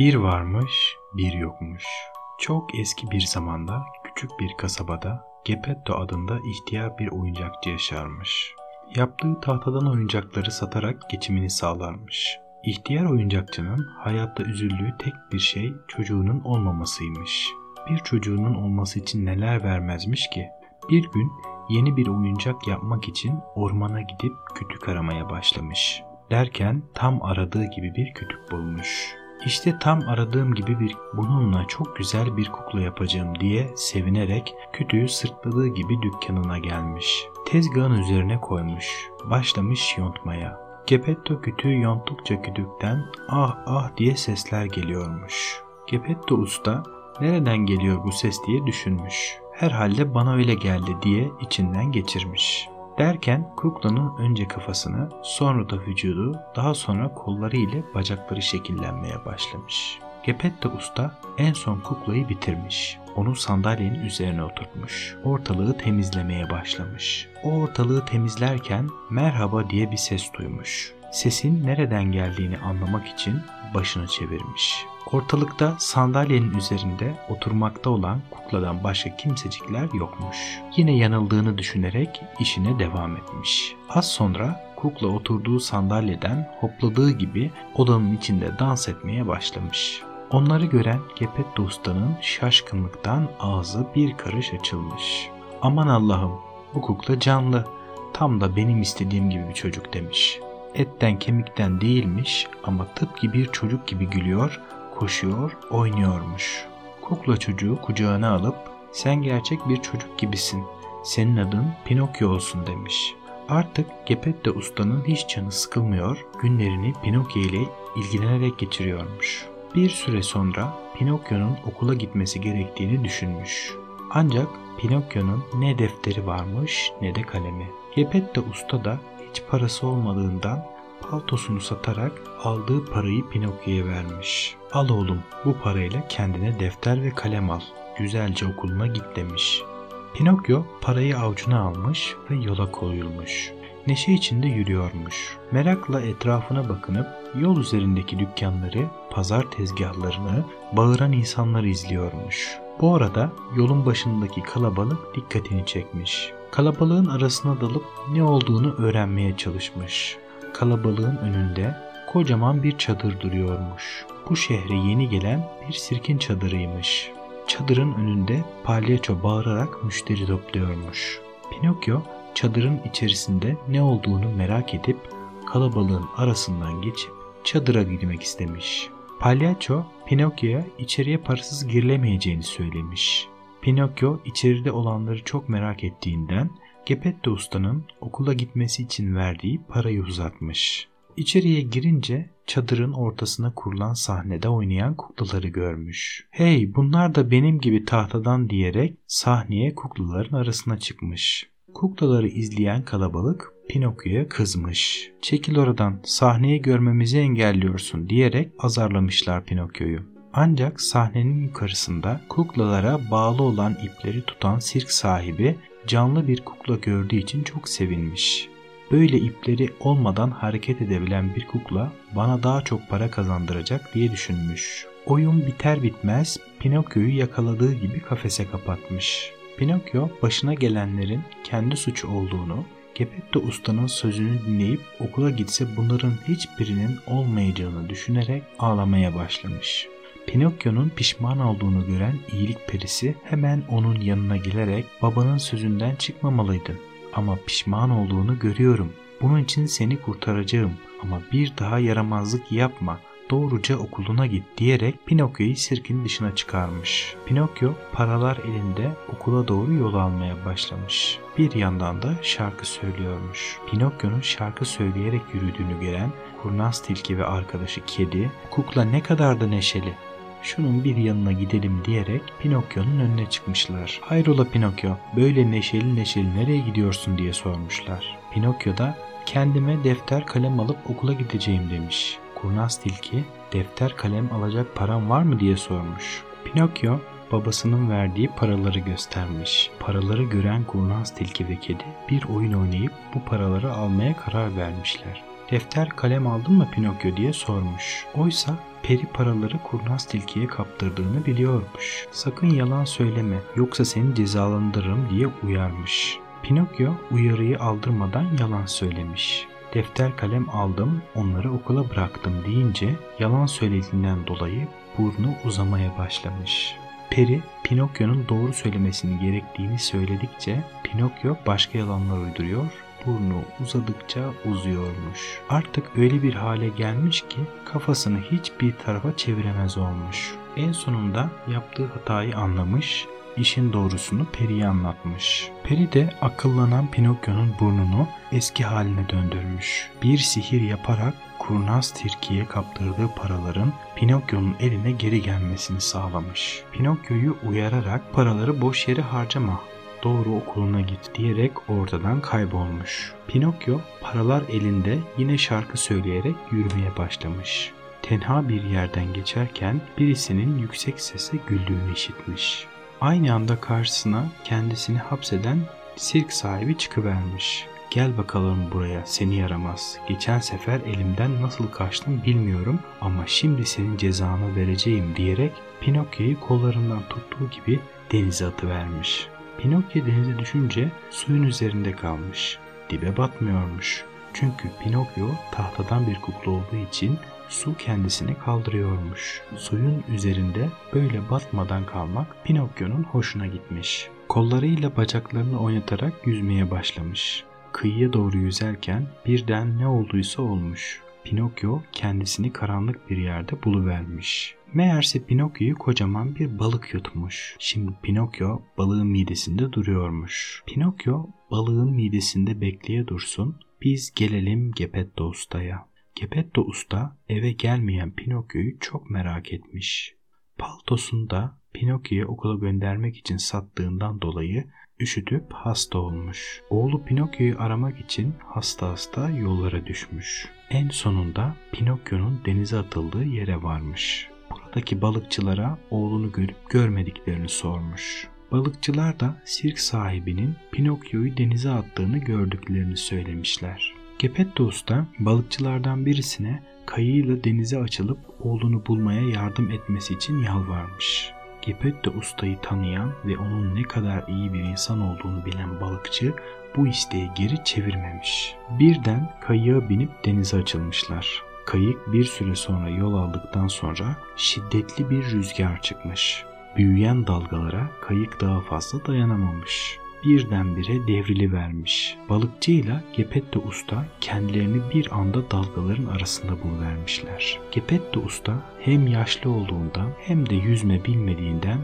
Bir varmış, bir yokmuş. Çok eski bir zamanda küçük bir kasabada Geppetto adında ihtiyar bir oyuncakçı yaşarmış. Yaptığı tahtadan oyuncakları satarak geçimini sağlarmış. İhtiyar oyuncakçının hayatta üzüldüğü tek bir şey çocuğunun olmamasıymış. Bir çocuğunun olması için neler vermezmiş ki? Bir gün yeni bir oyuncak yapmak için ormana gidip kütük aramaya başlamış. Derken tam aradığı gibi bir kütük bulmuş. İşte tam aradığım gibi bir bununla çok güzel bir kukla yapacağım diye sevinerek kütüğü sırtladığı gibi dükkanına gelmiş. Tezgahın üzerine koymuş. Başlamış yontmaya. Gepetto kütüğü yonttukça kütükten ah ah diye sesler geliyormuş. Gepetto usta nereden geliyor bu ses diye düşünmüş. Herhalde bana öyle geldi diye içinden geçirmiş. Derken kuklanın önce kafasını, sonra da vücudu, daha sonra kolları ile bacakları şekillenmeye başlamış. Gepetto usta en son kuklayı bitirmiş. Onu sandalyenin üzerine oturtmuş. Ortalığı temizlemeye başlamış. O ortalığı temizlerken merhaba diye bir ses duymuş. Sesin nereden geldiğini anlamak için başını çevirmiş. Ortalıkta sandalyenin üzerinde oturmakta olan kukladan başka kimsecikler yokmuş. Yine yanıldığını düşünerek işine devam etmiş. Az sonra kukla oturduğu sandalyeden hopladığı gibi odanın içinde dans etmeye başlamış. Onları gören Gepetto Usta'nın şaşkınlıktan ağzı bir karış açılmış. Aman Allah'ım bu kukla canlı. Tam da benim istediğim gibi bir çocuk demiş. Etten kemikten değilmiş ama tıpkı bir çocuk gibi gülüyor, koşuyor, oynuyormuş. Kukla çocuğu kucağına alıp sen gerçek bir çocuk gibisin. Senin adın Pinokyo olsun demiş. Artık Gepetto ustanın hiç canı sıkılmıyor, günlerini Pinokyo ile ilgilenerek geçiriyormuş. Bir süre sonra Pinokyo'nun okula gitmesi gerektiğini düşünmüş. Ancak Pinokyo'nun ne defteri varmış ne de kalemi. Gepetto usta da hiç parası olmadığından paltosunu satarak aldığı parayı Pinokyo'ya vermiş. Al oğlum bu parayla kendine defter ve kalem al. Güzelce okuluna git demiş. Pinokyo parayı avucuna almış ve yola koyulmuş. Neşe içinde yürüyormuş. Merakla etrafına bakınıp yol üzerindeki dükkanları, pazar tezgahlarını, bağıran insanları izliyormuş. Bu arada yolun başındaki kalabalık dikkatini çekmiş. Kalabalığın arasına dalıp ne olduğunu öğrenmeye çalışmış. Kalabalığın önünde kocaman bir çadır duruyormuş. Bu şehre yeni gelen bir sirkin çadırıymış. Çadırın önünde palyaço bağırarak müşteri topluyormuş. Pinokyo çadırın içerisinde ne olduğunu merak edip kalabalığın arasından geçip çadıra girmek istemiş. Palyaço Pinokyo'ya içeriye parasız girilemeyeceğini söylemiş. Pinokyo içeride olanları çok merak ettiğinden Gepetto ustanın okula gitmesi için verdiği parayı uzatmış. İçeriye girince çadırın ortasına kurulan sahnede oynayan kuklaları görmüş. Hey bunlar da benim gibi tahtadan diyerek sahneye kuklaların arasına çıkmış. Kuklaları izleyen kalabalık Pinokyo'ya kızmış. Çekil oradan sahneyi görmemizi engelliyorsun diyerek azarlamışlar Pinokyo'yu. Ancak sahnenin yukarısında kuklalara bağlı olan ipleri tutan sirk sahibi canlı bir kukla gördüğü için çok sevinmiş. Böyle ipleri olmadan hareket edebilen bir kukla bana daha çok para kazandıracak diye düşünmüş. Oyun biter bitmez Pinokyo'yu yakaladığı gibi kafese kapatmış. Pinokyo başına gelenlerin kendi suçu olduğunu, Gepetto ustanın sözünü dinleyip okula gitse bunların hiçbirinin olmayacağını düşünerek ağlamaya başlamış. Pinokyo'nun pişman olduğunu gören iyilik perisi hemen onun yanına gelerek babanın sözünden çıkmamalıydın ama pişman olduğunu görüyorum. Bunun için seni kurtaracağım. Ama bir daha yaramazlık yapma doğruca okuluna git diyerek Pinokyo'yu sirkin dışına çıkarmış. Pinokyo paralar elinde okula doğru yol almaya başlamış. Bir yandan da şarkı söylüyormuş. Pinokyo'nun şarkı söyleyerek yürüdüğünü gören kurnaz tilki ve arkadaşı kedi, kukla ne kadar da neşeli. Şunun bir yanına gidelim diyerek Pinokyo'nun önüne çıkmışlar. Hayrola Pinokyo, böyle neşeli neşeli nereye gidiyorsun diye sormuşlar. Pinokyo da kendime defter kalem alıp okula gideceğim demiş. Kurnaz tilki defter kalem alacak param var mı diye sormuş. Pinokyo babasının verdiği paraları göstermiş. Paraları gören kurnaz tilki ve kedi bir oyun oynayıp bu paraları almaya karar vermişler. Defter kalem aldın mı Pinokyo diye sormuş. Oysa peri paraları kurnaz tilkiye kaptırdığını biliyormuş. Sakın yalan söyleme yoksa seni cezalandırırım diye uyarmış. Pinokyo uyarıyı aldırmadan yalan söylemiş. Defter kalem aldım onları okula bıraktım deyince yalan söylediğinden dolayı burnu uzamaya başlamış. Peri Pinokyo'nun doğru söylemesini gerektiğini söyledikçe Pinokyo başka yalanlar uyduruyor burnu uzadıkça uzuyormuş. Artık öyle bir hale gelmiş ki kafasını hiçbir tarafa çeviremez olmuş. En sonunda yaptığı hatayı anlamış, işin doğrusunu Peri'ye anlatmış. Peri de akıllanan Pinokyo'nun burnunu eski haline döndürmüş. Bir sihir yaparak kurnaz Tilki'ye kaptırdığı paraların Pinokyo'nun eline geri gelmesini sağlamış. Pinokyo'yu uyararak paraları boş yere harcama, doğru okuluna git diyerek ortadan kaybolmuş. Pinokyo paralar elinde yine şarkı söyleyerek yürümeye başlamış. Tenha bir yerden geçerken birisinin yüksek sesle güldüğünü işitmiş. Aynı anda karşısına kendisini hapseden sirk sahibi çıkıvermiş. Gel bakalım buraya seni yaramaz. Geçen sefer elimden nasıl kaçtın bilmiyorum ama şimdi senin cezanı vereceğim diyerek Pinokyo'yu kollarından tuttuğu gibi denize atıvermiş. Pinokyo denize düşünce suyun üzerinde kalmış. Dibe batmıyormuş. Çünkü Pinokyo tahtadan bir kukla olduğu için su kendisini kaldırıyormuş. Suyun üzerinde böyle batmadan kalmak Pinokyo'nun hoşuna gitmiş. Kollarıyla bacaklarını oynatarak yüzmeye başlamış. Kıyıya doğru yüzerken birden ne olduysa olmuş. Pinokyo kendisini karanlık bir yerde buluvermiş. Meğerse Pinokyo'yu kocaman bir balık yutmuş. Şimdi Pinokyo balığın midesinde duruyormuş. Pinokyo balığın midesinde bekleye dursun. Biz gelelim Gepetto Usta'ya. Gepetto Usta eve gelmeyen Pinokyo'yu çok merak etmiş. Paltosunu da Pinokyo'yu okula göndermek için sattığından dolayı üşütüp hasta olmuş. Oğlu Pinokyo'yu aramak için hasta hasta yollara düşmüş. En sonunda Pinokyo'nun denize atıldığı yere varmış. Buradaki balıkçılara oğlunu görüp görmediklerini sormuş. Balıkçılar da sirk sahibinin Pinokyo'yu denize attığını gördüklerini söylemişler. Gepetto Usta balıkçılardan birisine kayığıyla denize açılıp oğlunu bulmaya yardım etmesi için yalvarmış. Gepetto Usta'yı tanıyan ve onun ne kadar iyi bir insan olduğunu bilen balıkçı bu isteği geri çevirmemiş. Birden kayığa binip denize açılmışlar. Kayık bir süre sonra yol aldıktan sonra şiddetli bir rüzgar çıkmış. Büyüyen dalgalara kayık daha fazla dayanamamış. Birdenbire devrili vermiş. Balıkçıyla Gepetto Usta kendilerini bir anda dalgaların arasında buluvermişler. Gepetto Usta hem yaşlı olduğundan hem de yüzme bilmediğinden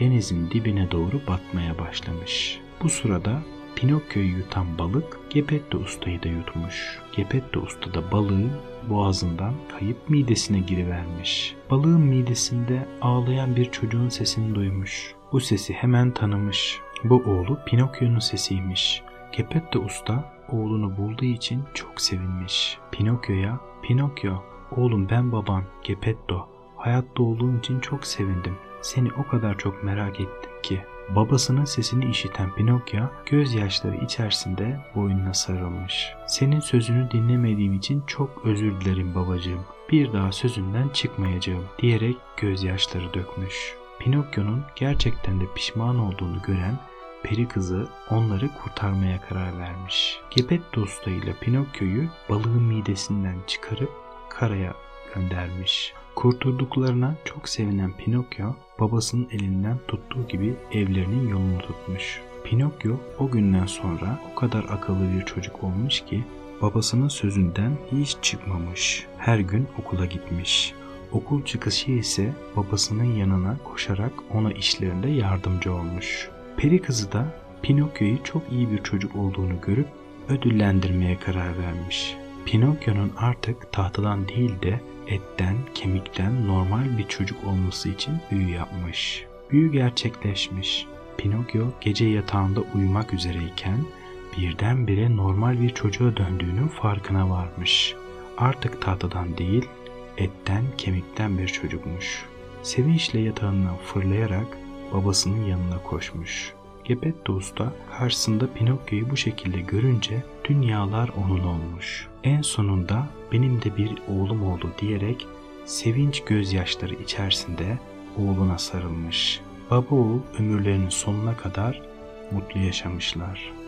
denizin dibine doğru batmaya başlamış. Bu sırada Pinokyo'yu yutan balık Gepetto Usta'yı da yutmuş. Gepetto Usta da balığın boğazından kayıp midesine girivermiş. Balığın midesinde ağlayan bir çocuğun sesini duymuş. Bu sesi hemen tanımış. Bu oğlu Pinokyo'nun sesiymiş. Gepetto Usta oğlunu bulduğu için çok sevinmiş. Pinokyo'ya, Pinokyo, oğlum ben baban Gepetto. Hayatta olduğun için çok sevindim. Seni o kadar çok merak ettim ki. Babasının sesini işiten Pinokyo gözyaşları içerisinde boynuna sarılmış. Senin sözünü dinlemediğim için çok özür dilerim babacığım. Bir daha sözünden çıkmayacağım diyerek gözyaşları dökmüş. Pinokyo'nun gerçekten de pişman olduğunu gören peri kızı onları kurtarmaya karar vermiş. Gepetto Usta ile Pinokyo'yu balığın midesinden çıkarıp karaya göndermiş. Kurtulduklarına çok sevinen Pinokyo babasının elinden tuttuğu gibi evlerinin yolunu tutmuş. Pinokyo o günden sonra o kadar akıllı bir çocuk olmuş ki babasının sözünden hiç çıkmamış. Her gün okula gitmiş. Okul çıkışı ise babasının yanına koşarak ona işlerinde yardımcı olmuş. Peri kızı da Pinokyo'yu çok iyi bir çocuk olduğunu görüp ödüllendirmeye karar vermiş. Pinokyo'nun artık tahtadan değil de etten, kemikten normal bir çocuk olması için büyü yapmış. Büyü gerçekleşmiş. Pinokyo gece yatağında uyumak üzereyken birdenbire normal bir çocuğa döndüğünün farkına varmış. Artık tahtadan değil, etten, kemikten bir çocukmuş. Sevinçle yatağından fırlayarak babasının yanına koşmuş. Gepetto Usta karşısında Pinokyo'yu bu şekilde görünce dünyalar onun olmuş. En sonunda benim de bir oğlum oldu diyerek sevinç gözyaşları içerisinde oğluna sarılmış. Baba oğul ömürlerinin sonuna kadar mutlu yaşamışlar.